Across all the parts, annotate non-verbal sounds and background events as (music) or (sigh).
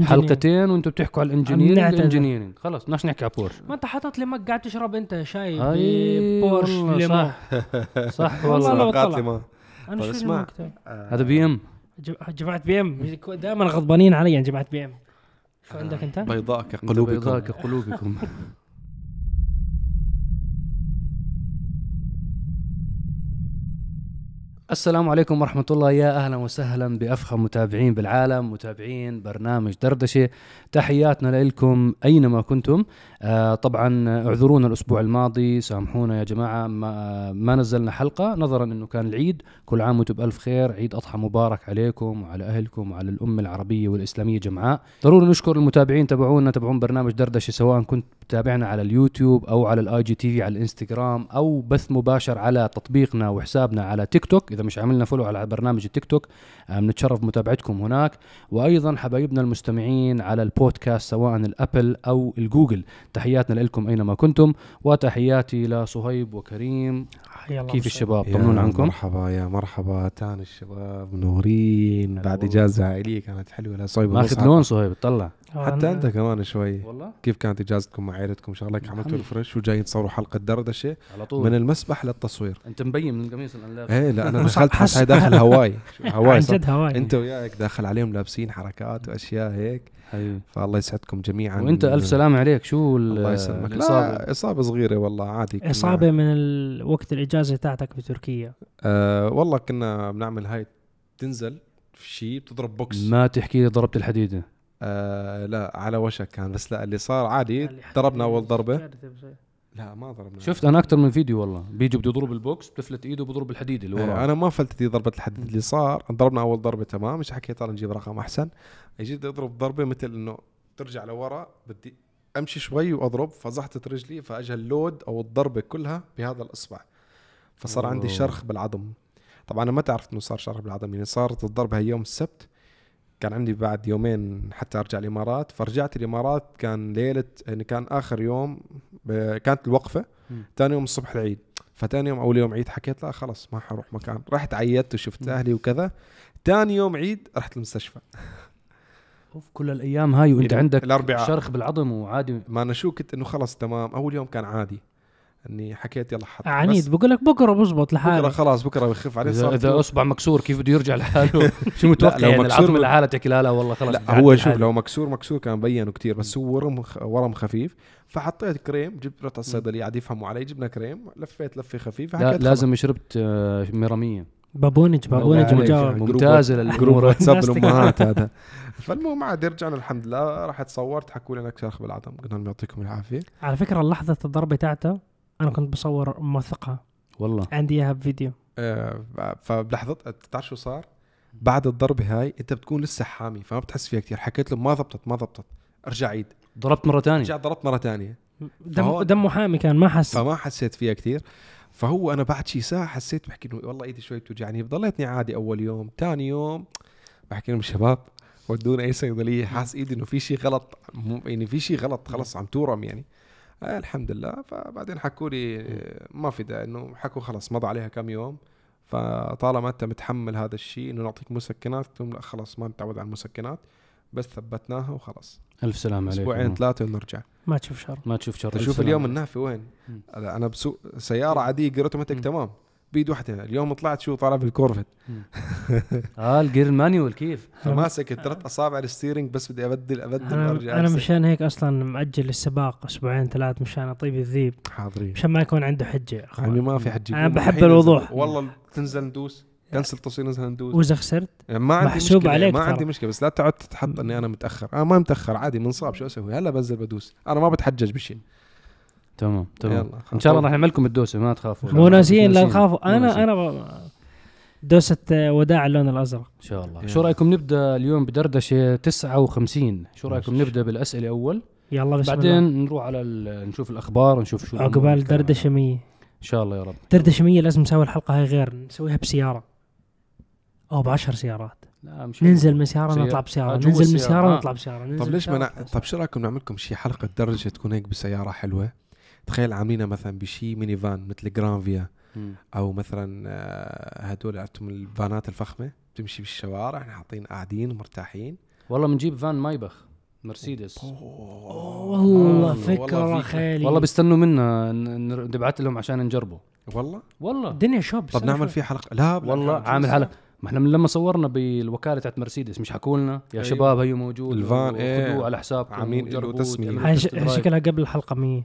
حلقتين وأنتم بتحكوا على ال engineering نعتذر. ال engineering خلص بدناش نحكي على بورش ما انت حاطط لي mug قاعد تشرب انت شاي بورش والله ليمون صح. (laughs) صح والله أنا طب شو اسمع. المكتب؟ هذا BM جماعة BM دائما غضبانين علي يعني جماعة BM شو آه. عندك أنت؟ بيضاء بيضاء كقلوبكم السلام عليكم ورحمة الله. يا أهلا وسهلا بأفخم متابعين بالعالم متابعين برنامج دردشة. تحياتنا لكم أينما كنتم. آه طبعا اعذرونا الأسبوع الماضي. سامحونا يا جماعة ما, ما نزلنا حلقة. نظرا أنه كان العيد. كل عام وأنتم بألف خير. عيد أضحى مبارك عليكم وعلى أهلكم وعلى الأمة العربية والإسلامية جمعاء. ضروري نشكر المتابعين تبعونا تبعون برنامج دردشة سواء كنت تتابعنا على اليوتيوب أو على ال IGTV على الإنستغرام أو بث مباشر على تطبيقنا وحسابنا على تيك توك. اذا مش عملنا follow على برنامج التيك توك. آه، بنتشرف بمتابعتكم هناك. وأيضا حبايبنا المستمعين على البودكاست سواء ال Apple أو الجوجل. تحياتنا لكم أينما كنتم وتحياتي لصهيب وكريم. كيف. الشباب؟ يا طمنونا عنكم. مرحبا يا مرحبا تاني الشباب منورين بعد. إجازة عائلية كانت حلوة. لا صايبه ماخذ لون صهيب طلع. آه، حتى أنا- أنت كمان شوي. والله؟ كيف كانت إجازتكم مع عائلتكم شغلك عملتوا. ال fresh وجايين تصوروا حلقة دردشة على طول. من المسبح للتصوير. أنت مبين من القميص الانلاقي إيه لا أنا (laughs) دخلت حس- هاي داخل Hawaii. (laughs) عن Hawaii صح؟ جد Hawaii. أنت وياك داخل عليهم لابسين حركات وأشياء هيك. حبيبي فالله يسعدكم جميعا. وأنت ألف سلامة عليك. شو ال- الله يسلمك. لا إصابة صغيرة والله عادي إصابة من وقت الإجازة تاعتك بتركيا. آه والله كنا بنعمل هاي تنزل في شيء بتضرب box ما تحكي لي ضربت الحديدة. آه لا على وشك كان بس لا اللي صار عادي ضربنا اول ضربه. لا ما ضربنا. شفت أنا أكثر من فيديو والله. بيجي بده يضرب ال box بتفلت إيده بضرب الحديد اللي آه وراه. أنا ما فلتت ضربة الحديد اللي صار. ضربنا أول ضربة تمام. مش حكيت؟ يلا نجيب رقم أحسن. اجيت بدي أضرب ضربة مثل إنه ترجع لورا بدي أمشي شوي وأضرب. فزحتت رجلي فاجى ال load أو الضربة كلها بهذا الإصبع. فصار عندي أوه. شرخ بالعظم. طبعا أنا ما تعرف إنه صار شرخ بالعظم. يعني صارت الضربة هي يوم السبت. كان عندي بعد يومين حتى أرجع الإمارات. فرجعت الإمارات كان ليلة يعني كان آخر يوم كانت الوقفة. ثاني يوم الصبح العيد. فتاني يوم أول يوم عيد حكيت لا خلص ما حروح مكان. رحت عيدت وشفت. أهلي وكذا. ثاني يوم عيد رحت المستشفى. أوف كل الأيام هاي وأنت يعني عندك الأربعاء. شرخ بالعظم وعادي. ما أنا شو كنت إنه خلص تمام. أول يوم كان عادي. إني حكيت يلا حط. عنيد بقول لك بكرة بزبط بكرة لحالك خلاص بكرة بخف عليه اذا, صار إذا أصبع مكسور كيف بده يرجع لحاله؟ (laughs) (laughs) شو متوقع؟ لو يعني مكسور العظم لحالها تحكي لا لا والله خلص لا هو شوف لو مكسور مكسور كان بينه كتير بس هو ورم ورم خفيف. فحطيت كريم جبت رحت على الصيدليه قاعد يفهموا علي جبنا كريم لفيت لفة خفيفة لا لازم شربت آه، ميراميه بابونج بابونج. مجاوب. group ممتازة group للأمور. (laughs) واتساب الأمهات هذا. فالمهم عاد رجعنا الحمد لله. رحت صورت حكوا لي انك شرخ بالعظم قلنا لهم يعطيكم العافية. على فكرة لحظه الضربة تاعته أنا كنت بصور موثقها والله. عندي إياها بفيديو. آه، فبلحظة بتعرف شو صار؟ بعد الضربه هاي أنت بتكون لسه حامي فما بتحس فيها كثير حكيت له ما زبطت ما زبطت ارجع عيد. ضربت مرة ثانية رجعت ضربت مرة ثانية دم دمه حامي كان ما حس. فما حسيت فيها كثير فهو أنا بعد شي ساعة حسيت بحكي إنه والله إيدي شوي بتوجعني. ضليتني عادي أول يوم ثاني يوم بحكي لهم الشباب ودونا أي صيدلية حاس إيدي إنه في شيء غلط مو- يعني في شيء غلط خلص عم تورم يعني. آه الحمد لله. فبعدين حكوا لي ما في داعي إنه حكوا خلص مضى عليها كم يوم. فطالما أنت متحمل هذا الشيء إنه نعطيك مسكنات قلت لهم لا خلص ما نتعود على المسكنات بس ثبتناها وخلص ألف سلام عليك أسبوعين ثلاثة ونرجع. ما تشوف شر. ما تشوف شر. تشوف. اليوم النافي وين. أنا أنا بسوق سيارة عادية gear automatic مم. تمام. بيد واحدة اليوم طلعت شو طالع بال Corvette. (laughs) آه ال gear ال manual كيف؟ فماسك ثلاث أصابع ال steering بس بدي ابدل أبدل أنا وارجع أنا أرسل. مشان هيك أصلا مأجل السباق أسبوعين ثلاث مشان أطيب الذيب. حاضرين. مشان ما يكون عنده حجة. يعني ما في حد أنا بحب الوضوح. والله تنزل ندوس. كنسل تصوير ننزل ندوس. وإذا خسرت يعني ما عندي محسوب مشكلة عليك ما. عندي مشكلة بس لا تقعد تتحط إني أنا متأخر. أنا ما متأخر عادي منصاب شو أسوي؟ هلا بنزل بدوس. أنا ما بتحجج بشيء تمام تمام يلا إن شاء الله راح نعمل لكم الدوسة ما تخافوا مو ناسيين لا. تخافوا أنا. أنا. دوسة آه، وداع اللون الأزرق إن شاء الله. شو رأيكم نبدأ اليوم بدردشة 59 شو رأيكم. نبدأ بالأسئلة أول يلا بسم الله بعدين نروح على ال- نشوف الأخبار نشوف شو عقبال دردشة 100 عنها. إن شاء الله يا رب دردشة 100 لازم نسوي الحلقة هاي غير نسويها بسيارة أو بعشر سيارات لا مش ننزل من سياره سيارة. نطلع آه، بسياره جوا ننزل من. سياره آه. نطلع بسيارة ننزل طب ليش ما. طب شو رأيكم نعمل لكم شي حلقة دردشة تكون هيك بسيارة حلوة تخيل عاملينها مثلا بشي mini van مثل Granvia. أو مثلا آه، هدول عرفتم الفانات الفخمة بتمشي بالشوارع إحنا حاطين قاعدين ومرتاحين والله بنجيب فان Maybach مرسيدس. والله والله فكرة. فيك. خيالي والله بيستنوا منا نبعث لهم عشان نجربه. والله؟ والله. الدنيا شوب طب نعمل فيه حلقة. لا والله عامل. حلقة. ما إحنا من لما صورنا بالوكالة تاعت مرسيدس مش حكوا لنا يا أيوة. شباب هيو موجود. الفان، إيه. خذوه على حسابكم عاملين له drive. شكلها قبل الحلقة 100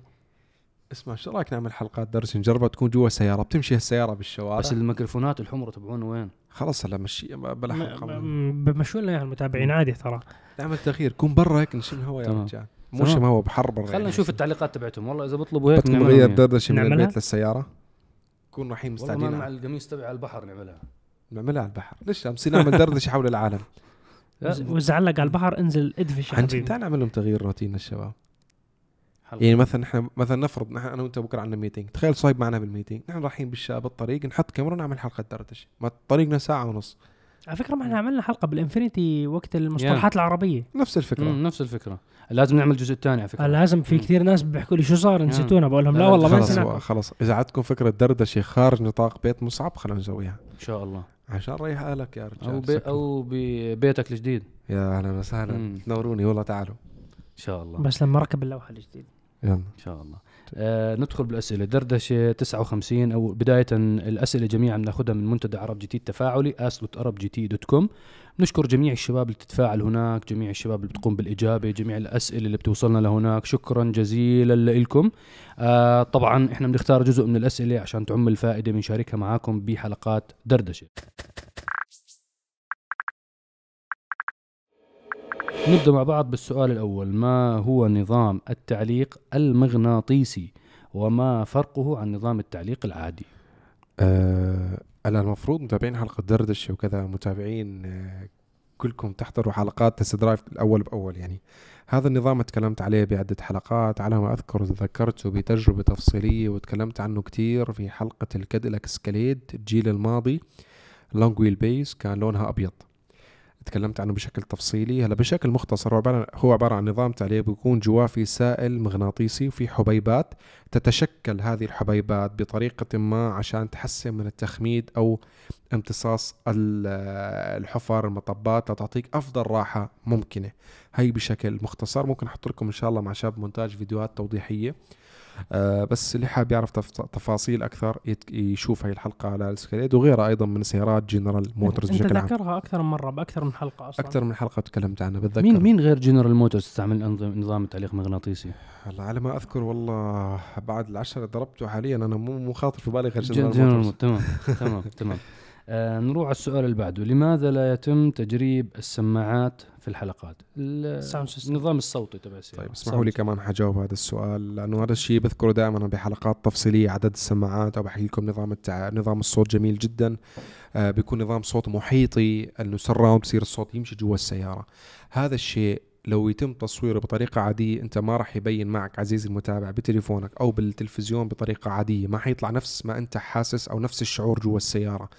اسمع شو رأيك نعمل حلقات درس نجربها تكون جوا سياره بتمشي السيارة بالشوارع. بس الميكروفونات الحمر تبعونه وين؟ خلاص هلا مشي. بلا حلقه بمشوا لنا يعني المتابعين عادي ترى. نعمل تغيير. كون برا هيك نشم هوا يا. رجال. مو شم هوا بحر برا خلينا يعني. نشوف التعليقات تبعتهم. والله إذا بيطلبوا هيك بدكم نغير يعني. دردشة من؟ البيت للسيارة؟ نكون رايحين والله مستعدين. مع القميص تبع البحر نعملها. نعملها على البحر. ليش؟ بصير نعمل دردشة حول العالم. لا، واذا علق على البحر انزل ادفش يا عن جد حبيبي. تعال نعمل لهم تغيير روتين الشباب. حلقة. يعني مثلا إحنا مثلا نفرض نحن أنا وأنت بكرة عندنا meeting تخيل صايب معنا بال meeting نحن رايحين بالشارع بالطريق نحط كاميرا نعمل حلقة دردشه ما طريقنا ساعة ونص. على فكرة ما إحنا عملنا حلقة بال Infiniti وقت المصطلحات العربية. نفس الفكرة. مم، نفس الفكرة. لازم نعمل جزء ثاني على فكرة. لازم في. كثير ناس بيحكوا لي شو صار. نسيتونا. بقول لهم لا، لا لا، والله ما خلص نسينا خلص إذا عندكم فكرة دردشه خارج نطاق بيت مصعب خلينا نسويها. إن شاء الله. عشان نريح أهلك يا رجال. أو بي. أو ببيتك الجديد. يا أهلا وسهلا. تنوروني والله تعالوا. إن شاء الله. بس لما ركب اللوحة الجديدة. يلا. إن شاء الله. آه ندخل بالأسئلة. دردشة 59 أو بداية الأسئلة جميعا بناخذها من منتدى عرب GT التفاعلي ask ArabGT dot com. نشكر جميع الشباب اللي بتتفاعل هناك جميع الشباب اللي بتقوم بالإجابة جميع الأسئلة اللي بتوصلنا لهناك. شكرا جزيلا لكم آه طبعا إحنا بنختار جزء من الأسئلة عشان تعم الفائدة بنشاركها معاكم بحلقات دردشة. نبدأ مع بعض بالسؤال الأول. ما هو نظام التعليق المغناطيسي؟ وما فرقه عن نظام التعليق العادي؟ آه أنا المفروض متابعين حلقة دردشة وكذا متابعين آه كلكم تحضروا حلقات test drive الأول بأول يعني. هذا النظام تكلمت عليه بعدة حلقات على ما أذكر ذكرته بتجربة تفصيلية وتكلمت عنه كتير في حلقة ال Cadillac Escalade الجيل الماضي. long wheelbase كان لونها أبيض. تكلمت عنه بشكل تفصيلي. هلا بشكل مختصر هو عبارة هو عبارة عن نظام تعليق بيكون جواه في سائل مغناطيسي وفي حبيبات. تتشكل هذه الحبيبات بطريقة ما عشان تحسن من التخميد أو امتصاص ال- الحفر المطبات لتعطيك أفضل راحة ممكنة. هي بشكل مختصر. ممكن أحط لكم إن شاء الله مع شاب مونتاج فيديوهات توضيحية. بس اللي حاب يعرف تف- تفاصيل أكثر يت- يشوف هاي الحلقة على ال Escalade وغيرها أيضا من سيارات جنرال موتورز بشكل عام. ذكرها أكثر من مرة بأكثر من حلقة أصلا. أكثر من حلقة تكلمت عنها بتذكر. مين مين غير جنرال موتورز تستعمل أنظم- نظام التعليق المغناطيسي هلا على ما أذكر والله بعد العشا اللي ضربته حاليا أنا مو مو خاطر في بالي غير جن- جنرال جنرال موتورز. مو- تمام تمام تمام. (laughs) آه نروح على السؤال اللي بعده. لماذا لا يتم تجريب السماعات في الحلقات. النظام الصوتي تبع السيارة. طيب اسمحوا لي كمان حجاوب هذا السؤال لأنه هذا الشيء بذكره دائما بحلقات تفصيلية عدد السماعات أو بحكي لكم نظام التع... نظام الصوت جميل جدا. آه بيكون نظام صوت محيطي إنه surround بصير الصوت يمشي جوا السيارة. هذا الشيء لو يتم تصويره بطريقة عادية أنت ما راح يبين معك عزيزي المتابع بتليفونك أو بالتلفزيون بطريقة عادية. ما حيطلع نفس ما أنت حاسس أو نفس الشعور جوا السيارة.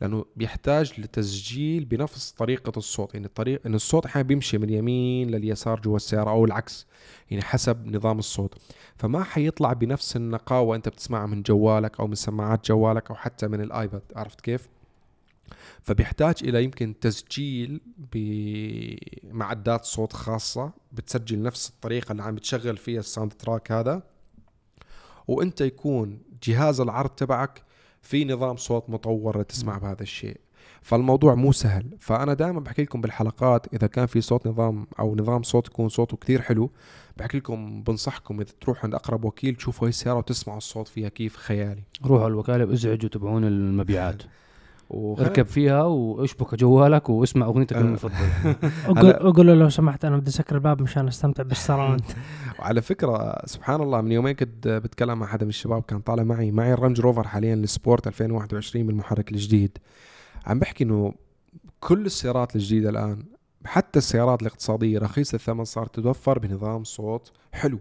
لأنه بيحتاج لتسجيل بنفس طريقة الصوت. يعني الطريق إن الصوت أحيانا بيمشي من اليمين لليسار جوا السيارة أو العكس يعني حسب نظام الصوت. فما حيطلع بنفس النقاوة انت بتسمعها من جوالك أو من سماعات جوالك أو حتى من الآيباد. عرفت كيف؟ فبيحتاج إلى يمكن تسجيل بمعدات صوت خاصة بتسجل نفس الطريقة اللي عم بتشغل فيها ال soundtrack هذا. وأنت يكون جهاز العرض تبعك في نظام صوت مطور لتسمع بهذا الشيء. فالموضوع مو سهل. فأنا دائما بحكي لكم بالحلقات إذا كان في صوت نظام أو نظام صوت يكون صوته كثير حلو بحكي لكم بنصحكم إذا تروحوا عند أقرب وكيل تشوفوا هي السيارة وتسمعوا الصوت فيها كيف خيالي. روحوا على الوكالة وأزعجوا تبعون المبيعات. (laughs) اركب فيها واشبك جوالك واسمع أغنيتك. المفضلة. (laughs) أقول له لو سمحت أنا بدي أسكر الباب مشان أستمتع بال surround (laughs) وعلى فكرة سبحان الله من يومين كنت بتكلم مع حدا من الشباب كان طالع معي معي ال Range Rover حاليا ال Sport 2021 بالمحرك الجديد. عم بحكي إنه كل السيارات الجديدة الآن حتى السيارات الاقتصادية رخيصة الثمن صارت تتوفر بنظام صوت حلو.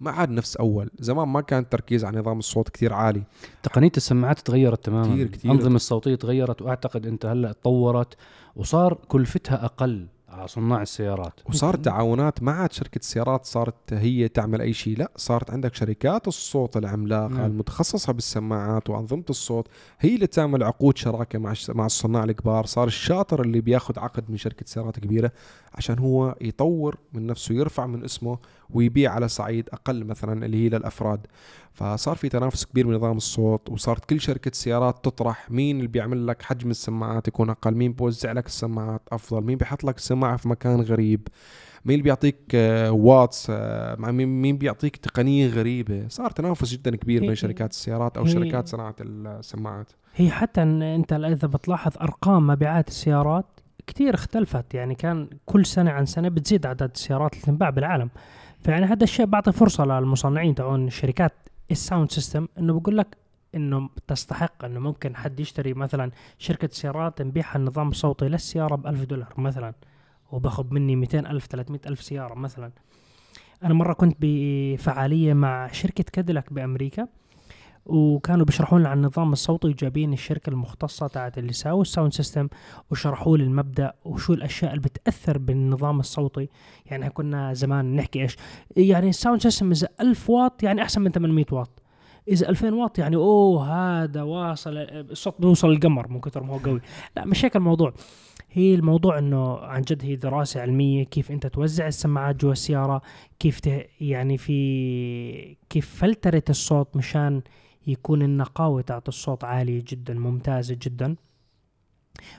ما عاد نفس أول. زمان ما كان التركيز على نظام الصوت كثير عالي. تقنية السماعات تغيرت تماما. كتير- كتير. الأنظمة الصوتية تغيرت وأعتقد أنت هلأ تطورت وصار كلفتها أقل. على صناع السيارات. وصارت تعاونات مع شركة السيارات صارت هي تعمل أي شيء؟ لا صارت عندك شركات الصوت العملاقة نعم. المتخصصة بالسماعات وأنظمة الصوت هي اللي تعمل عقود شراكة مع مع الصناع الكبار. صار الشاطر اللي بياخد عقد من شركة سيارات كبيرة عشان هو يطور من نفسه يرفع من اسمه ويبيع على صعيد أقل مثلا اللي هي للأفراد. فصار في تنافس كبير بنظام الصوت وصارت كل شركة سيارات تطرح مين اللي بيعمل لك حجم السماعات يكون أقل مين بوزع لك السماعات أفضل مين بيحط لك السماعة في مكان غريب مين اللي بيعطيك آه، واتس آه، مع مين بيعطيك تقنية غريبة. صار تنافس جدا كبير بين شركات السيارات أو شركات صناعة السماعات. هي حتى إن أنت إذا بتلاحظ أرقام مبيعات السيارات كثير اختلفت يعني كان كل سنة عن سنة بتزيد عدد السيارات اللي تنباع بالعالم. فيعني هذا الشيء بعطي فرصة للمصنعين تبعون شركات ال sound system إنه بقول لك إنه تستحق إنه ممكن حد يشتري مثلا شركة سيارات نبيعها النظام الصوتي للسيارة ب 1000 دولار مثلا وباخذ مني 200 ألف 300 ألف سيارة مثلا. أنا مرة كنت بفعالية مع شركة Cadillac بأمريكا. وكانوا بيشرحوا لنا عن النظام الصوتي وجايبين الشركة المختصة تاعت اللي ساووا ال sound system وشرحوا لي المبدأ وشو الأشياء اللي بتأثر بالنظام الصوتي. يعني كنا زمان نحكي إيش يعني ال sound system إذا 1000 واط يعني أحسن من 800 واط. إذا 2000 واط يعني أوه هذا واصل الصوت بيوصل القمر من كثر ما هو قوي. لا مش هيك الموضوع. هي الموضوع إنه عن جد هي دراسة علمية كيف أنت توزع السماعات جوا السيارة كيف ت... يعني في كيف فلترة الصوت مشان يكون النقاوة تاعت الصوت عاليه جدا ممتازه جدا.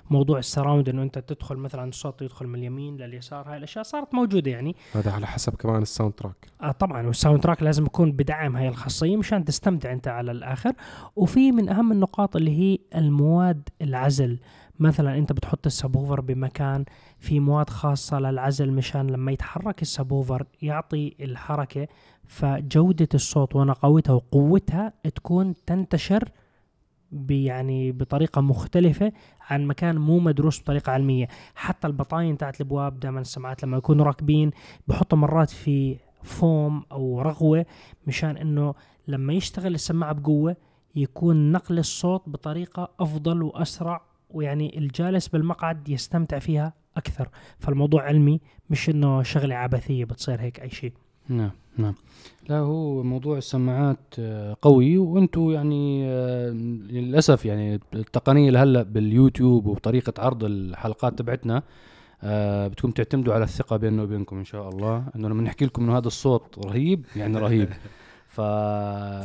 موضوع ال surround إنه أنت تدخل مثلا الصوت يدخل من اليمين لليسار هاي الأشياء صارت موجودة يعني. هذا على حسب كمان ال sound track. آه طبعا وال sound track لازم يكون بدعم هاي الخاصية مشان تستمتع أنت على الآخر. وفي من أهم النقاط اللي هي المواد العزل. مثلا أنت بتحط ال subwoofer بمكان في مواد خاصة للعزل مشان لما يتحرك ال subwoofer يعطي الحركة فجودة الصوت ونقاوتها وقوتها تكون تنتشر يعني بطريقة مختلفة عن مكان مو مدروس بطريقة علمية. حتى البطاين تاعت الابواب دائما السماعات لما يكونوا راكبين بحطوا مرات في فوم أو رغوة مشان إنه لما يشتغل السماعة بقوة يكون نقل الصوت بطريقة أفضل وأسرع ويعني الجالس بالمقعد يستمتع فيها أكثر. فالموضوع علمي مش إنه شغلة عبثية بتصير هيك أي شيء. نعم نعم. لا هو موضوع السماعات آه، قوي وأنتم يعني آه، للأسف يعني التقنية اللي هلا باليوتيوب وطريقة عرض الحلقات تبعتنا آه، بتكون تعتمدوا على الثقة بيننا وبينكم إن شاء الله. إنه لما نحكي لكم إنه هذا الصوت رهيب يعني رهيب. (laughs) ف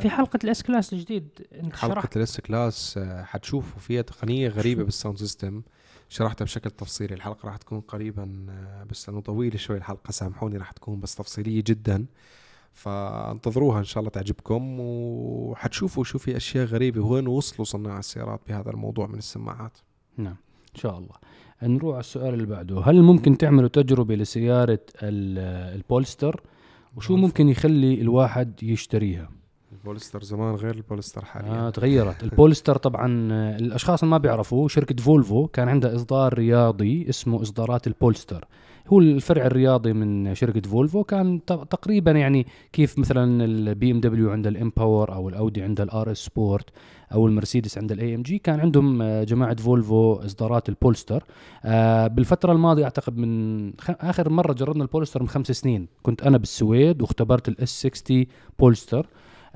في حلقة ال S-Class الجديد انت حلقة شرحت. ال S-Class آه، حتشوفوا فيها تقنية غريبة بال sound system. شرحتها بشكل تفصيلي. الحلقة راح تكون قريبا آه، بس لأنه طويلة شوي الحلقة سامحوني راح تكون بس تفصيلية جدا. فانتظروها إن شاء الله تعجبكم وحتشوفوا شو في أشياء غريبة وين وصلوا صناع السيارات بهذا الموضوع من السماعات. نعم إن شاء الله. نروح على السؤال اللي بعده. هل ممكن تعملوا تجربة لسيارة ال- ال Polestar؟ وشو ممكن يخلي الواحد يشتريها؟ ال Polestar زمان غير ال Polestar حاليا. آه تغيرت. ال Polestar طبعا الأشخاص اللي ما بيعرفوا شركة فولفو كان عندها إصدار رياضي اسمه إصدارات ال Polestar هو الفرع الرياضي من شركة فولفو كان تقريبا يعني كيف مثلا البي ام دبليو عند ال M Power أو الأودي عند ال RS Sport أو المرسيدس عند ال AMG كان عندهم آه، جماعة فولفو إصدارات ال Polestar آه، بالفترة الماضية أعتقد من. آخر مرة جربنا ال Polestar من خمس سنين كنت أنا بالسويد واختبرت ال S60 Polestar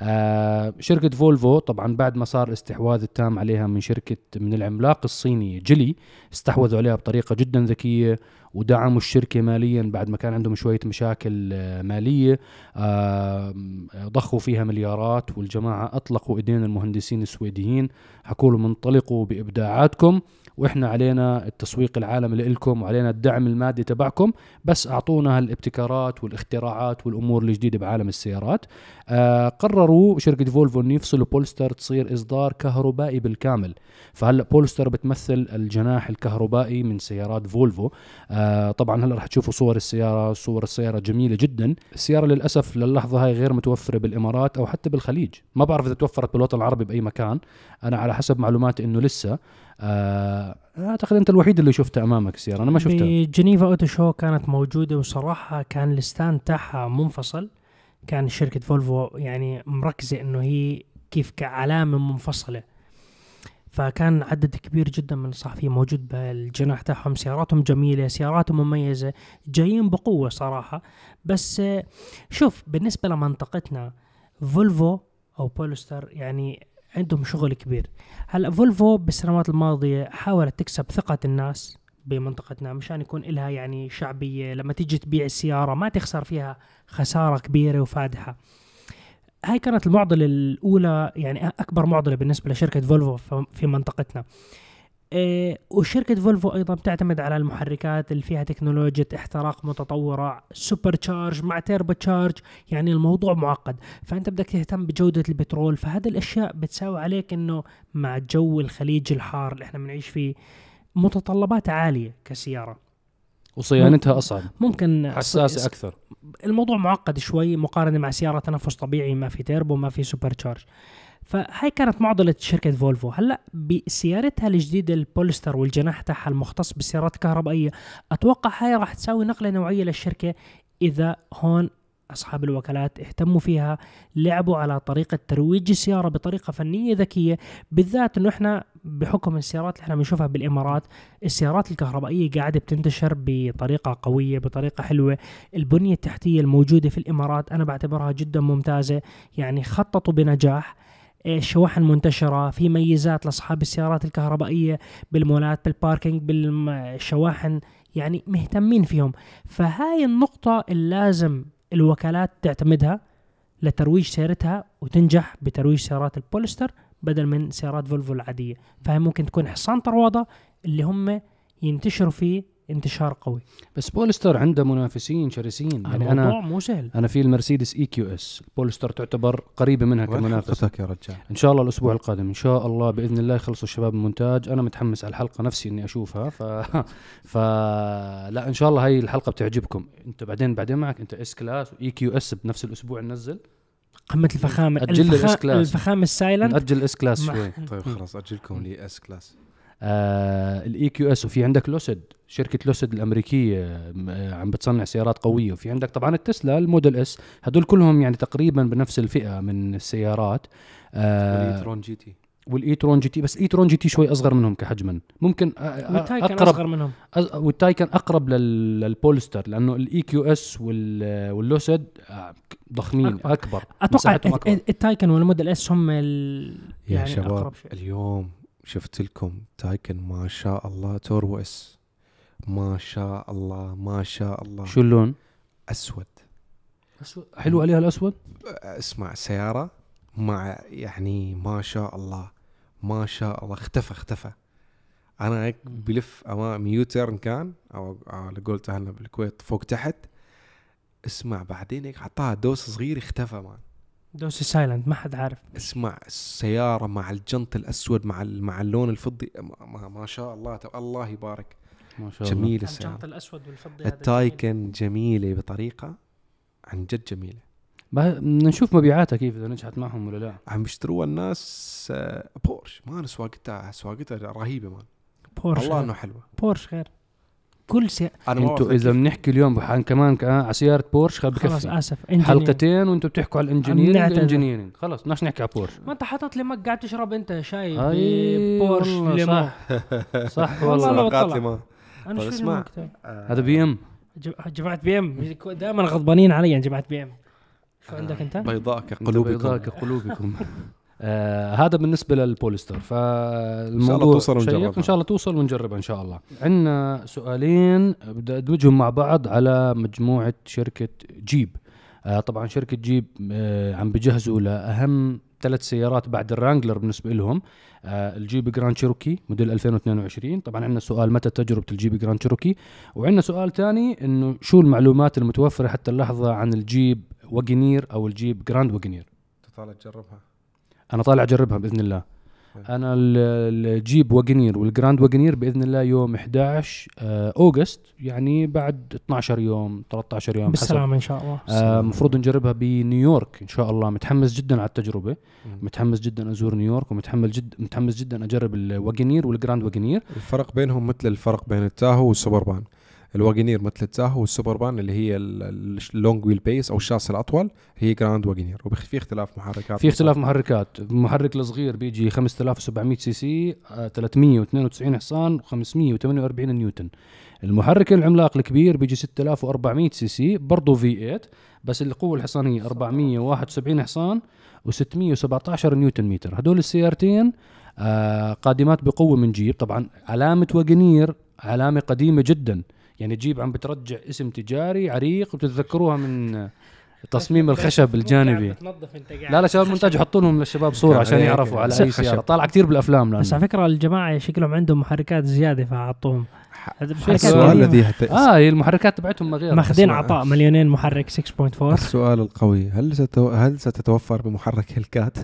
آه شركة فولفو طبعا بعد ما صار الاستحواذ التام عليها من شركة من العملاق الصيني جيلي استحوذوا عليها بطريقة جدا ذكية ودعموا الشركة ماليا بعد ما كان عندهم شوية مشاكل آه، مالية آه ضخوا فيها مليارات والجماعة أطلقوا إيدين المهندسين السويديين. حكوا لهم انطلقوا بإبداعاتكم وإحنا علينا التسويق العالمي لكم وعلينا الدعم المادي تبعكم بس أعطونا هالابتكارات والاختراعات والأمور الجديدة بعالم السيارات. آه قرروا شركة فولفو إنه يفصلوا بولستر تصير إصدار كهربائي بالكامل. فهلا Polestar بتمثل الجناح الكهربائي من سيارات فولفو. آه طبعا هلا رح تشوفوا صور السيارة صور السيارة جميلة جدا. السيارة للأسف للحظة هاي غير متوفرة بالإمارات أو حتى بالخليج. ما بعرف إذا توفرت بالوطن العربي بأي مكان. أنا على حسب معلوماتي إنه لسه. آه أعتقد أنت الوحيد اللي شفتها أمامك السيارة. أنا ما شفتها بجنيفا auto show كانت موجودة وصراحة كان ال stand تاعها منفصل. كان شركة فولفو يعني مركزة إنه هي كيف كعلامة منفصلة. فكان عدد كبير جدا من الصحفيين موجود بالجناح تاعهم. سياراتهم جميلة سياراتهم مميزة جايين بقوة صراحة. بس شوف بالنسبة لمنطقتنا فولفو أو بولستر يعني عندهم شغل كبير. هلا فولفو بالسنوات الماضية حاولت تكسب ثقة الناس. بمنطقتنا مشان يكون لها يعني شعبية. لما تيجي تبيع السيارة ما تخسر فيها خسارة كبيرة وفادحة. هاي كانت المعضلة الأولى يعني أكبر معضلة بالنسبة لشركة فولفو في منطقتنا. إيه وشركة فولفو أيضا بتعتمد على المحركات اللي فيها تكنولوجيا احتراق متطورة super charge مع turbo charge يعني الموضوع معقد. فأنت بدك تهتم بجودة البترول. فهذه الأشياء بتساوي عليك أنه مع جو الخليج الحار اللي إحنا بنعيش فيه متطلبات عالية كسيارة. وصيانتها أصعب. ممكن حساسة أكثر. الموضوع معقد شوي مقارنة مع سيارة تنفس طبيعي ما في تيربو ما في super charge فهاي كانت معضلة شركة فولفو. هلأ بسيارتها الجديدة ال Polestar والجناح تاعها المختص بالسيارات الكهربائية أتوقع هاي راح تساوي نقلة نوعية للشركة إذا هون أصحاب الوكالات اهتموا فيها لعبوا على طريقة ترويج السيارة بطريقة فنية ذكية بالذات إنه إحنا بحكم السيارات اللي إحنا بنشوفها بالإمارات السيارات الكهربائية قاعدة بتنتشر بطريقة قوية بطريقة حلوة البنية التحتية الموجودة في الإمارات أنا بعتبرها جدا ممتازة يعني خططوا بنجاح إيه، شواحن منتشرة في ميزات لأصحاب السيارات الكهربائية بالمولات بال parking بالشواحن يعني مهتمين فيهم. فهاي النقطة اللي لازم الوكالات تعتمدها لترويج سيارتها وتنجح بترويج سيارات ال Polestar بدل من سيارات فولفو العادية. فهي ممكن تكون حصان طروادة اللي هم ينتشروا فيه انتشار قوي. بس Polestar عنده منافسين شرسين. يعني الموضوع أنا مو سهل. أنا في المرسيدس EQS. Polestar تعتبر قريبة منها وين كمنافس. حلقتك يا رجال؟ إن شاء الله الأسبوع القادم. إن شاء الله بإذن الله يخلصوا الشباب المونتاج. أنا متحمس على الحلقة نفسي إني أشوفها. ف (laughs) ف لا إن شاء الله هاي الحلقة بتعجبكم. أنت بعدين بعدين معك أنت S-Class و EQS بنفس الأسبوع ننزل. قمة الفخامة. أجل لي الفخا... ال S-Class. الفخامة ال silent. ناجل S-Class شوي. طيب خلاص أجلكم لي S-Class. ال E QS وفي عندك Lucid شركة Lucid الأمريكية آه، عم بتصنع سيارات قوية. وفي عندك طبعا التسلا ال Model S هدول كلهم يعني تقريبا بنفس الفئة من السيارات. آه وال e-tron GT. وال e-tron GT. بس ال e-tron GT شوي أصغر منهم كحجما. ممكن وال Taycan أقرب أصغر منهم. أز- وال Taycan أقرب لل- لل Polestar لأنه ال EQS وال Lucid آه، ضخمين أكبر. أكبر. أكبر. الت- ال Taycan وال Model S هم ال... يا يعني شباب أقرب شيء. اليوم شفت لكم Taycan ما شاء الله Turbo S. ما شاء الله ما شاء الله. شو اللون؟ أسود. حلو عليها الأسود؟ اسمع سيارة مع يعني ما شاء الله ما شاء الله. اختفى اختفى. أنا هيك بلف أمام U-turn كان أو على قولت اهلنا بالكويت فوق تحت. اسمع بعدين هيك حطها دوس صغير اختفى man. دوسي silent ما حد عارف. اسمع السيارة مع الجنط الأسود مع ال- مع اللون الفضي. ما, ما, ما شاء الله الله يبارك. ما شاء الله. جميل السيارة. الجنط الأسود والفضي ال Taycan جميلة بطريقة عن جد جميلة. بقى- بدنا نشوف مبيعاتها كيف إذا نجحت معهم ولا لا. عم بيشتروها الناس آه، بورش. man سواقتها سواقتها رهيبة man. بورش والله غير. إنه حلوة. بورش غير. كل ما أنتوا إذا بنحكي اليوم كمان ك- على سيارة بورش خل خلاص بكفي آسف. Engineering. حلقتين وأنتوا بتحكوا على ال engineering. ال engineering خلص بدناش نحكي على بورش. ما أنت حاطط لي mug قاعد تشرب أنت شاي أي بورش ليمون صح. (laughs) صح والله. والله لو سواقات طلع. لي ما. أنا طيب شو اسمع. المكتب؟ هذا بي إم. جماعة بي إم. دائما غضبانين علي جماعة بي إم. شو عندك أنت؟ بيضاء قلوبكم. كقلوبكم كقلوبكم (laughs) آه هذا بالنسبة لل Polestar فالموضوع شاء الله توصل. ونجربها. إن شاء الله توصل ونجربها إن شاء الله. عندنا سؤالين. بدي أدمجهم مع بعض على مجموعة شركة جيب. آه طبعا شركة جيب آه عم بجهزوا لأهم ثلاث سيارات بعد ال Wrangler بالنسبة لهم. آه الجيب Grand Cherokee موديل 2022 طبعا عندنا سؤال متى تجربة الجيب Grand Cherokee؟ وعندنا سؤال ثاني إنه شو المعلومات المتوفرة حتى اللحظة عن الجيب Wagoneer أو الجيب Grand Wagoneer طالع تجربها. أنا طالع أجربها بإذن الله. أنا ال- الجيب Wagoneer وال Grand Wagoneer بإذن الله يوم 11 آه، August يعني بعد 12 يوم 13 يوم حسب. بالسلامة إن شاء الله. آه، مفروض نجربها بنيويورك إن شاء الله. متحمس جدا على التجربة. متحمس جدا أزور نيويورك ومتحمس جدا متحمس جدا أجرب ال Wagoneer وال Grand Wagoneer الفرق بينهم مثل الفرق بين التاهو والسوبربان. الواجنير مثل التاهو والسوبربان اللي هي ال- ال- ال long wheelbase أو الشاص الأطول هي Grand Wagoneer وفي اختلاف محركات. في اختلاف محركات. المحرك الصغير بيجي 5700 سي سي آه، 392 حصان و548 نيوتن. المحرك العملاق الكبير بيجي 6400 سي سي برضه V8 بس القوة الحصانية 471 حصان و617 نيوتن متر. هدول السيارتين آه قادمات بقوة من جيب. طبعا علامة Wagoneer علامة قديمة جدا. يعني جيب عم بترجع اسم تجاري عريق وبتتذكروها من تصميم الخشب الجانبي بتنظف انت قاعد لا لا شباب المونتاج حطوا لهم للشباب صورة عشان يعرفوا على أي. سيارة طالعه كثير بالأفلام بس على فكرة الجماعة شكلهم عندهم محركات زيادة محركات السؤال. الذي. آه هي المحركات تبعتهم ما غير ماخذين. عطاء مليونين محرك 6.4 السؤال القوي هل ستو... هل ستتوفر بمحرك Hellcat؟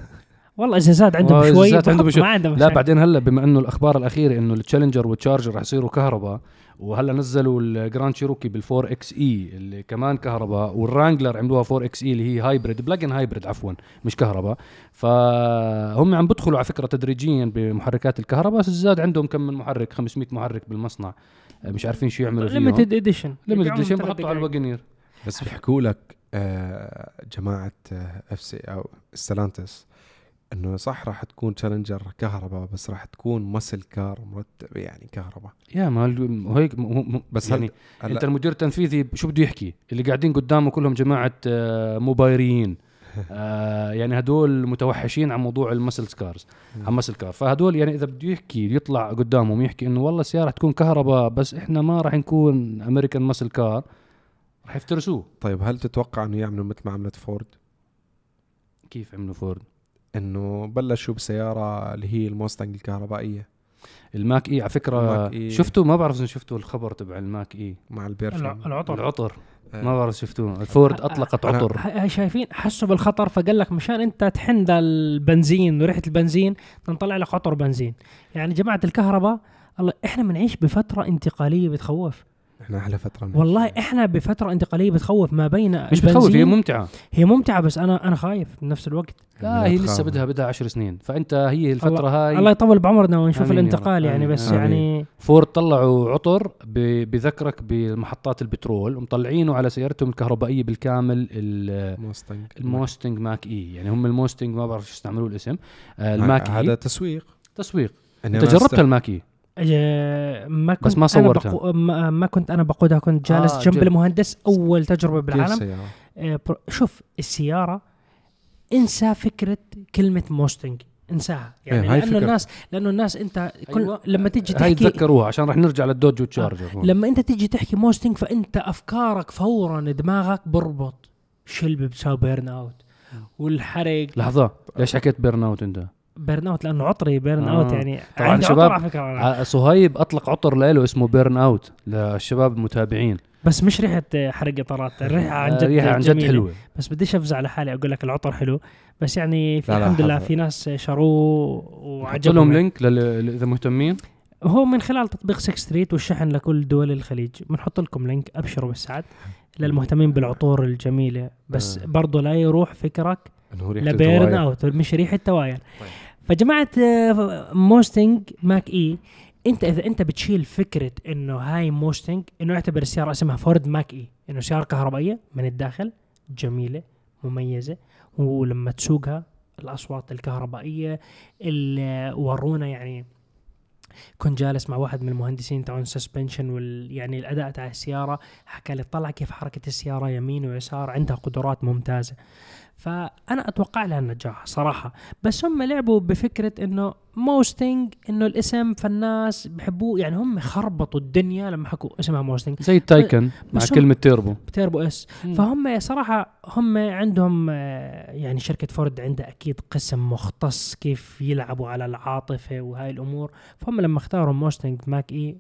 والله إذا زاد عندهم إذا شوي زاد عندهم شوي. ما عندهم لا. بعدين هلا بما إنه الأخبار الأخيرة إنه ال Challenger وال Charger رح يصيروا كهرباء وهلا نزلوا ال Grand Cherokee بال 4xe اللي كمان كهرباء وال Wrangler عملوها 4xe اللي هي hybrid plug-in hybrid عفوا مش كهرباء. فهم عم بدخلوا على فكرة تدريجيا بمحركات الكهرباء بس زاد عندهم كم من محرك 500 محرك بالمصنع. مش عارفين شو يعملوا فيهم. limited edition limited edition بحطوا على ال Wagoneer بس بيحكوا لك آه جماعة FCA أو Stellantis إنه صح راح تكون Challenger كهرباء بس راح تكون muscle car مرتب يعني كهرباء. يا ما هيك بس يعني هل- أنت المدير التنفيذي شو بده يحكي؟ اللي قاعدين قدامه كلهم جماعة آه، Mopar يين (laughs) آه، يعني هدول متوحشين عن موضوع ال muscle cars عن muscle car فهدول يعني إذا بده يحكي يطلع قدامهم يحكي إنه والله السيارة تكون كهرباء بس إحنا ما راح نكون American muscle car راح يفترسوه. طيب هل تتوقع إنه يعملوا مثل ما عملت فورد كيف عملوا فورد إنه بلشوا بسيارة اللي هي ال Mustang الكهربائية. ال Mach-E على فكرة ال Mach-E. شفتوا؟ ما بعرف إذا شفتوا الخبر تبع ال Mach-E. مع ال perfume العطر. العطر. آه. ما بعرف شفتوه. الفورد أطلقت عطر. ه- شايفين حسوا بالخطر فقال لك مشان أنت تحن ذا البنزين وريحة البنزين نطلع لك عطر بنزين. يعني جماعة الكهرباء الله إحنا بنعيش بفترة انتقالية بتخوف. إحنا أحلى فترة من والله. إحنا بفترة انتقالية بتخوف ما بين مش بتخوف هي ممتعة هي ممتعة بس أنا أنا خايف بنفس الوقت لا هي لسه. بدها بدها 10 سنين فأنت هي الفترة هاي الله يطول بعمرنا ونشوف الانتقال. يعني آمين. بس آمين. يعني فورد طلعوا عطر ب- بذكرك بمحطات البترول ومطلعينه على سيارتهم الكهربائية بالكامل ال- Mustang ال Mustang Mach-E يعني هم ال Mustang ما بعرف شو استعملوا الاسم آه، الماك هذا اي تسويق تسويق إني أنت است- ال Mach-E آه، ما كنت بس ما أنا صورتها. بقو... ما, ما كنت أنا بقودها كنت جالس آه، جنب جد. المهندس أول تجربة بالعالم سيارة؟ آه، شوف السيارة انسى فكرة كلمة Mustang انساها يعني إيه، هاي لأنه فكرة. الناس لأنه الناس أنت كل أيوة. لما تيجي هاي تحكي تذكروها عشان رح نرجع لل Dodge Charger هون. لما أنت تيجي تحكي Mustang فأنت أفكارك فورا دماغك بربط شلب بتساوي burnout والحرق لحظة ليش حكيت burnout أنت بيرن اوت لأنه عطري burn آه. out يعني طبعاً شباب، عطر على فكرة. ع- صهيب أطلق عطر له اسمه Burnout للشباب المتابعين بس مش ريحة حرق إطارات الريحة عن جد آه، ريحة عن جد. حلوة بس بديش أفزع على حالي أقول لك العطر حلو بس يعني في لا، الحمد لله. في ناس شروه وعجبهم لهم. link إذا مهتمين هو من خلال تطبيق 6 Street والشحن لكل دول الخليج بنحط لكم link أبشروا بالسعد للمهتمين بالعطور الجميلة بس آه. برضه لا يروح فكرك إنه ريحة ل burn. out مش ريحة تواير طيب. فجماعة آه، Mustang Mach-E أنت إذا أنت بتشيل فكرة إنه هاي Mustang إنه اعتبر السياره اسمها فورد Mach-E إنه سيارة كهربائية من الداخل جميلة مميزة ولما تسوقها الأصوات الكهربائية اللي ورونا يعني كنت جالس مع واحد من المهندسين تاعون suspension وال يعني الأداء تاع السيارة حكى لي طلع كيف حركة السيارة يمين ويسار عندها قدرات ممتازة. فأنا أتوقع لها النجاح صراحة. بس هم لعبوا بفكرة إنه موستنج إنه الاسم فالناس بحبوه يعني هم خربطوا الدنيا لما حكوا اسمها موستنج زي التايكن مع كلمة تيربو. ب turbo S. فهم صراحة هم عندهم آه، يعني شركة فورد عندها أكيد قسم مختص كيف يلعبوا على العاطفة وهاي الأمور. فهم لما اختاروا موستنج ماك إي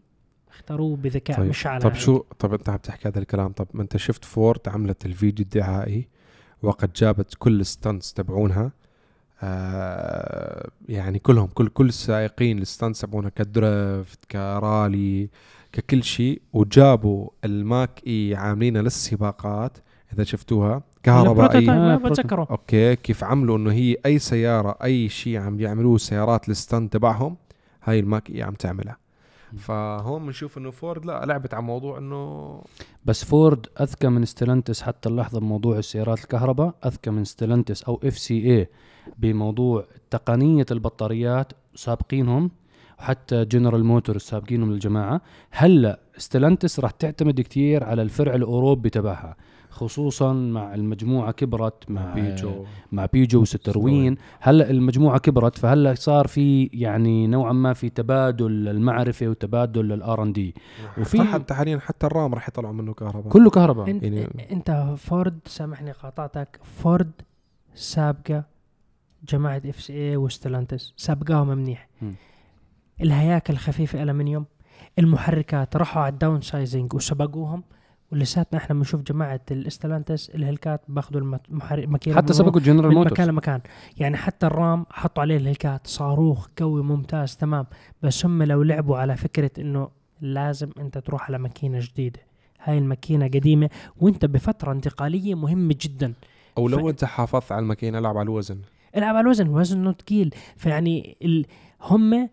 اختاروه بذكاء طيب. مش على طب شو طب أنت عم تحكي هذا الكلام طب ما أنت شفت فورد عملت الفيديو الدعائي؟ وقد جابت كل ال stunts تبعونها. آه يعني كلهم كل كل السائقين ال stunts تبعونها ك drift ك rally ككل شيء وجابوا الماك إي عاملينها للسباقات إذا شفتوها. ما آه، okay كيف عملوا إنه هي أي سيارة أي شيء عم يعملوه سيارات ال stunt تبعهم هاي الماك إي عم تعملها. فهون بنشوف إنه فورد لا لعبت على موضوع إنه بس فورد أذكى من ستيلانتس حتى اللحظة بموضوع السيارات الكهرباء أذكى من ستيلانتس أو اف سي اي بموضوع تقنية البطاريات سابقينهم وحتى جنرال موتورز سابقينهم الجماعه هلأ ستيلانتس راح تعتمد كتير على الفرع الأوروبي تبعها. خصوصا مع المجموعة كبرت مع بيجو. مع بيجو وستروين. هلأ المجموعة كبرت فهلأ صار في يعني نوعا ما في تبادل المعرفة وتبادل ال R&D. وفي- حتى حاليا حتى الرام راح يطلعوا منه كهرباء. كله كهرباء. انت, يعني- أنت فورد سامحني قاطعتك فورد سابقة جماعة إف سي اي وستلانتس سابقاهم منيح. الهياكل الخفيفه الومنيوم المحركات راحوا على ال downsizing وسبقوهم. ولساتنا إحنا بنشوف جماعة الستيلانتس الهلكات بأخذوا الماكينه حتى سبقوا جنرال من موتورز مكان لمكان. يعني حتى الرام حطوا عليه الهلكات صاروخ قوي ممتاز تمام. بس هم لو لعبوا على فكرة إنه لازم أنت تروح على ماكينه جديدة. هاي الماكينه قديمة وأنت بفترة انتقالية مهمة جدا. أو لو ف- أنت حافظت على الماكينه العب على الوزن. العب على الوزن. وزنه ثقيل فيعني ال... هم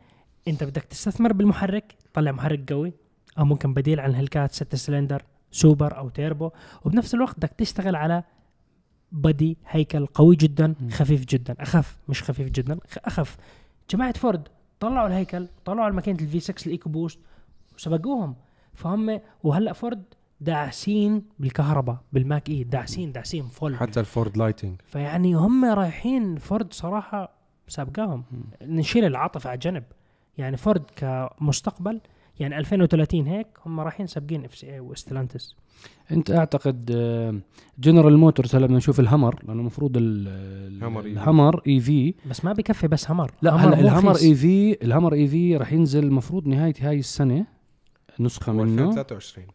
أنت بدك تستثمر بالمحرك طلع محرك قوي. أو ممكن بديل عن الهلكات ست سلندر سوبر أو تيربو وبنفس الوقت بدك تشتغل على بدي هيكل قوي جدا. خفيف جدا. أخف مش خفيف جدا أخف. جماعة فورد طلعوا الهيكل طلعوا على ماكينة ال V6 ال EcoBoost وسبقوهم. فهم وهلأ فورد داعسين بالكهرباء بالماك اي داعسين داعسين full. حتى الفورد لايتنج. فيعني هم رايحين فورد صراحة سابقاهم. نشيل العاطفة على جنب يعني فورد كمستقبل يعني 2030 هيك هم رايحين سابقين اف سي اي واستلانتس انت اعتقد آه، جنرال موتورز هلا بدنا نشوف الهمر لأنه المفروض. الهمر EV بس ما بكفي بس همر لا هلا الهمر. اي في الهمر اي في راح ينزل المفروض نهاية هاي السنة نسخة منه 2023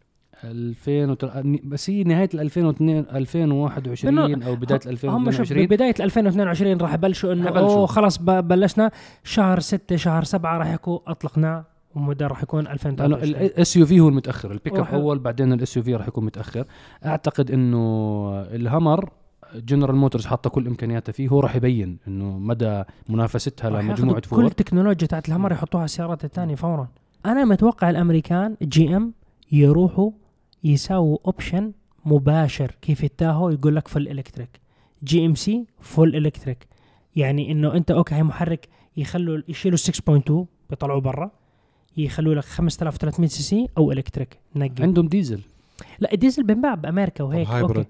2000 وتر- بس هي نهاية ال 2002 2021 أو بداية هم شوف 2022 ببدايه 2022 راح يبلشوا إنه. أوه خلص بلشنا شهر 6 شهر 7 راح يكون اطلقناه ومدى راح يكون لأنه 2023 ال SUV هو المتأخر. البيك اب أول بعدين ال SUV راح يكون متأخر. أعتقد إنه الهمر جنرال موتورز حاطة كل امكانياتها فيه. هو راح يبين إنه مدى منافستها لمجموعة ياخدوا كل فورد. التكنولوجيا تاعت الهمر يحطوها على السيارات الثانية فورا. أنا متوقع الأمريكان جي ام يروحوا يساووا option مباشر. كيف التاهو يقول لك full electric جي ام سي full electric يعني إنه أنت okay هي محرك يخلوا يشيلوا 6.2 بيطلعوا برا. يخلوا لك 5300 CC أو electric. نقي. عندهم ديزل. لا الديزل بنباع بأمريكا وهيك. hybrid.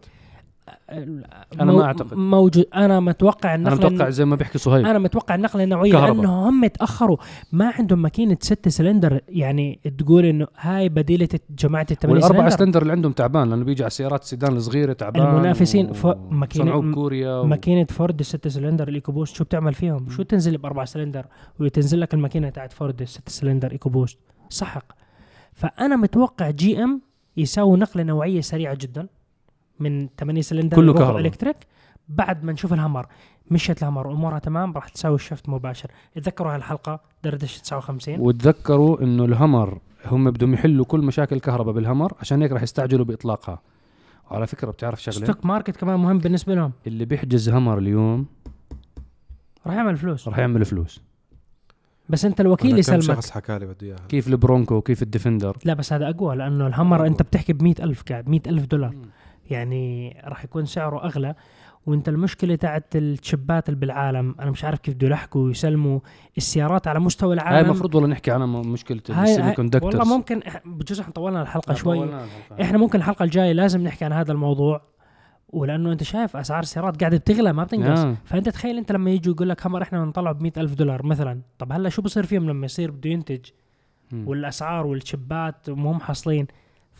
أنا ما أعتقد. موجود. أنا متوقع أنا النقله متوقع زي ما بيحكي صهيب أنا متوقع النقله النوعيه كهرباء. لأنه هم تاخروا ما عندهم ماكينة ست سلندر يعني تقول إنه هاي بديلة جماعة الثمانية والأربع سلندر. سلندر اللي عندهم تعبان لأنه بيجي على السيارات السيدان الصغيرة تعبان المنافسين و... ف- صنعوه بكوريا و... ماكينة فورد الست سلندر ال EcoBoost شو بتعمل فيهم؟ شو تنزل بأربع سلندر؟ وتنزل لك الماكينة تاعت فورد الست سلندر EcoBoost سحق. فأنا متوقع جي إم يساووا نقله نوعية سريعة جدا. من 8 سلندر كله كهرباء. electric بعد ما نشوف الهمر مشيت الهمر امورها تمام راح تساوي ال shift مباشر. تذكروا هالحلقة دردشه 59 وتذكروا إنه الهمر هم بدهم يحلوا كل مشاكل الكهرباء بالهمر عشان هيك راح يستعجلوا بإطلاقها. وعلى فكرة بتعرف شغلة؟ ستوك ماركت كمان مهم بالنسبة لهم. اللي بيحجز همر اليوم راح يعمل فلوس. راح يعمل فلوس. بس أنت الوكيل أنا كم يسلمك. شخص حكى لي بده إياها. كيف البرونكو كيف الديفندر؟ لا بس هذا أقوى لأنه الهمر أنت بتحكي ب ألف قاعد 100 ألف دولار. يعني راح يكون سعره أغلى. وأنت المشكلة تاعت ال chipات اللي بالعالم أنا مش عارف كيف بده يلحقوا ويسلموا السيارات على مستوى العالم. هاي المفروض والله نحكي عنها م- مشكلة هاي- ال semiconductors والله ممكن بجوز إحنا طولنا الحلقة شوي. إحنا ممكن الحلقة الجاية لازم نحكي عن هذا الموضوع. ولأنه أنت شايف أسعار السيارات قاعدة بتغلى ما بتنقص. آه. فأنت تخيل أنت لما يجوا يقول لك همر إحنا بنطلعه ب ألف دولار مثلا. طب هلا شو بصير فيهم لما يصير بده ينتج. والأسعار وال chipات مو محصلين.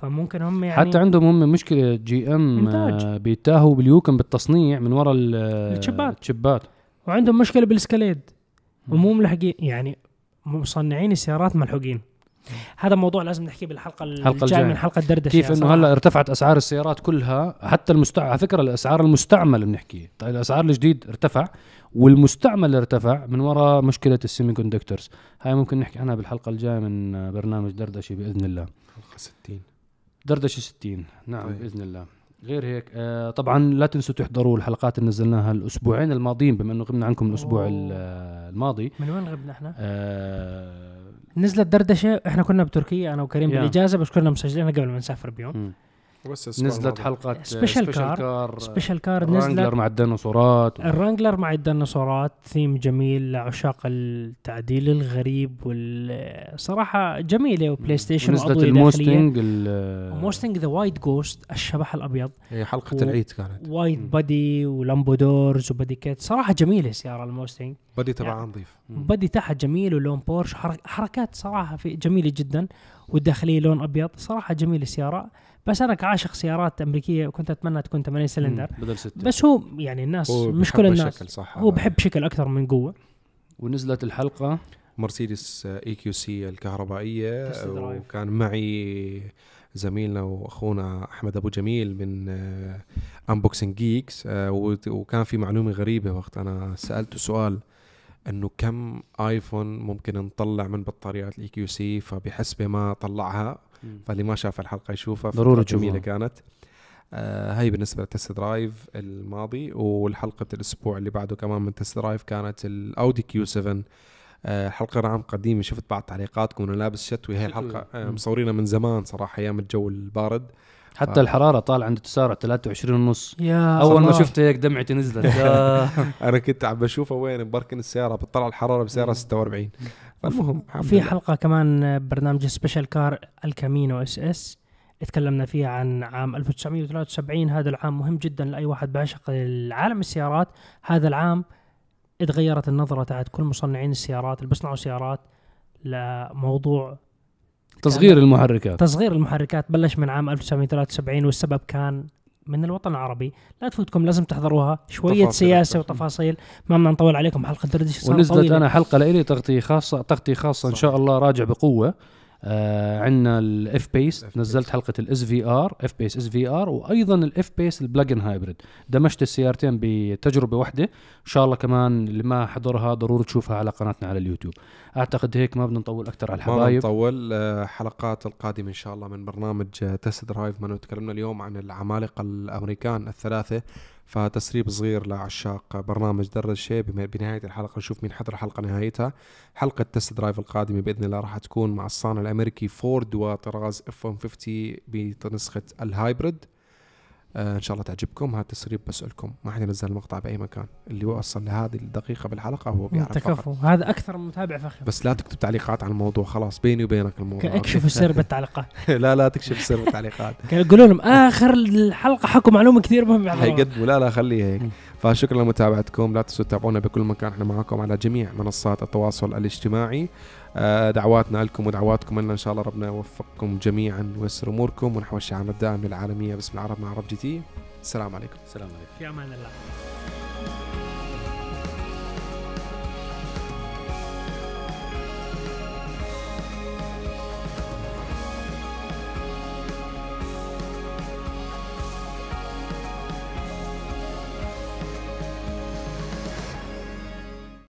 فممكن هم يعني حتى عندهم هم مشكلة جي ام. آه، بيتاهوا باليوكم بالتصنيع من وراء ال- الشبات. الشبات وعندهم مشكلة بالسكاليد ومو ملحقين يعني مصنعين السيارات ملحوقين. هذا موضوع لازم نحكيه بالحلقة الحلقة الجاية الجاية. من حلقة دردشة كيف إنه. هلأ ارتفعت أسعار السيارات كلها؟ حتى المستع على فكرة الأسعار المستعمل بنحكي. طيب الأسعار الجديد ارتفع والمستعمل ارتفع من وراء مشكلة السيمي كوندكتورز هاي ممكن نحكي عنها بالحلقة الجاية من آه، برنامج دردشة بإذن الله. حلقة 60 دردشة 60 نعم طيب. بإذن الله غير هيك آه طبعا لا تنسوا تحضروا الحلقات اللي نزلناها الأسبوعين الماضيين بما إنه غبنا عنكم الأسبوع أوه. آه، الماضي من وين غبنا إحنا؟ آه نزلت دردشة إحنا كنا بتركيا أنا وكريم يا. بالإجازة بس كنا مسجلينها قبل ما نسافر بيوم بس نزلت. حلقة special car. special car Wrangler نزلت مع الديناصورات. ال Wrangler مع الديناصورات ثيم جميل لعشاق التعديل الغريب والصراحة جميلة و PlayStation داخليه الموستنج ال- موستنج the white ghost الشبح الأبيض. هي حلقة و- العيد كانت. wide. body و Lambo doors و body kit صراحة جميلة السياره الموستنج. body تبعها يعني. نظيف. body تحت جميل ولون بورش حرك حركات صراحة في جميلة جدا. والداخلية لون أبيض. صراحة جميلة السياره بس أنا كعاشق سيارات أمريكية كنت أتمنى تكون 8 سلندر. بدل ستة. بس هو يعني الناس مش كل الناس. الشكل صح. هو بحب شكل أكثر من قوة. ونزلت الحلقة. مرسيدس EQC الكهربائية. وكان معي زميلنا وأخونا أحمد أبو جميل من Unboxing Geeks وكان في معلومة غريبة وقت أنا سالته سؤال إنه كم iPhone ممكن نطلع من بطاريات ال EQC فبحسبة ما طلعها. فاللي ما شاف الحلقة يشوفها ضروري جميلة. كانت آه هاي بالنسبة لل test drive الماضي والحلقة الأسبوع اللي بعده كمان من test drive كانت الأودي Q 7 آه حلقة نعم قديمة شفت بعض تعليقاتكم وأنا لابس شتوي هاي. الحلقة آه. مصورينها من زمان صراحة أيام الجو البارد حتى ف- الحرارة طالع عنده تسارع 23 ونص يا أول ما. شفت هيك دمعتي نزلت يا. (laughs) أنا كنت عم بشوفها وين مبركن السيارة بتطلع الحرارة بسياره 46 فالمهم في. حلقة كمان برنامج special car El Camino SS تكلمنا فيها عن عام 1973 هذا العام مهم جدا لأي واحد بعشق العالم السيارات. هذا العام اتغيرت النظرة تاعت كل مصنعين السيارات اللي بيصنعوا سيارات لموضوع تصغير المحركات. تصغير المحركات. بلش من عام 1973 والسبب كان من الوطن العربي لا تفوتكم لازم تحضروها شوية تفاصيل سياسة أكثر. وتفاصيل ما بدنا نطول عليكم حلقة دردشة صارت ونزلت طويلة. أنا حلقة لإلي تغطية خاصه تغطية خاصة إن صح. شاء الله راجع بقوة آه عندنا ال F-Pace. نزلت حلقة الاس في ار اف بيس اس في ار وأيضا ال F-Pace ال plug-in hybrid دمجت السيارتين بتجربة واحدة. إن شاء الله كمان اللي ما حضرها ضروري تشوفها على قناتنا على اليوتيوب. أعتقد هيك ما بدنا نطول أكثر على ما الحبايب. نطول آه، حلقات القادمة إن شاء الله من برنامج آه، test drive ما تكلمنا اليوم عن العمالقة الأمريكان الثلاثة. فتسريب صغير لعشاق برنامج دردشة بنهاية الحلقة نشوف مين حضر الحلقة نهايتها. حلقة test drive القادمة بإذن الله راح تكون مع الصانع الأمريكي فورد وطراز F 150 بنسخة ال hybrid آه إن شاء الله تعجبكم. هذا التسريب بسألكم. ما حد ينزل المقطع بأي مكان. اللي وصل لهذه الدقيقة بالحلقة هو بيعرف فقط. تكفوا هذا أكثر من متابع فخم بس لا تكتب تعليقات عن الموضوع. خلاص بيني وبينك الموضوع. اكشفوا السر (laughs) بالتعليقات. لا لا تكشف سر التعليقات (laughs) قولوا لهم آخر الحلقة حكوا معلومة كثير مهمة يحضروها. هيقدموا لا لا خليه هيك. فشكرا لمتابعتكم. لا تنسوا تتابعونا بكل مكان. إحنا معكم على جميع منصات التواصل الاجتماعي. دعواتنا لكم ودعواتكم لنا إن شاء الله ربنا يوفقكم جميعا ويسر أموركم ونحو الشعار الدائم للعالميه باسم العرب مع عرب جي تي السلام عليكم. سلام عليكم. في أمان الله.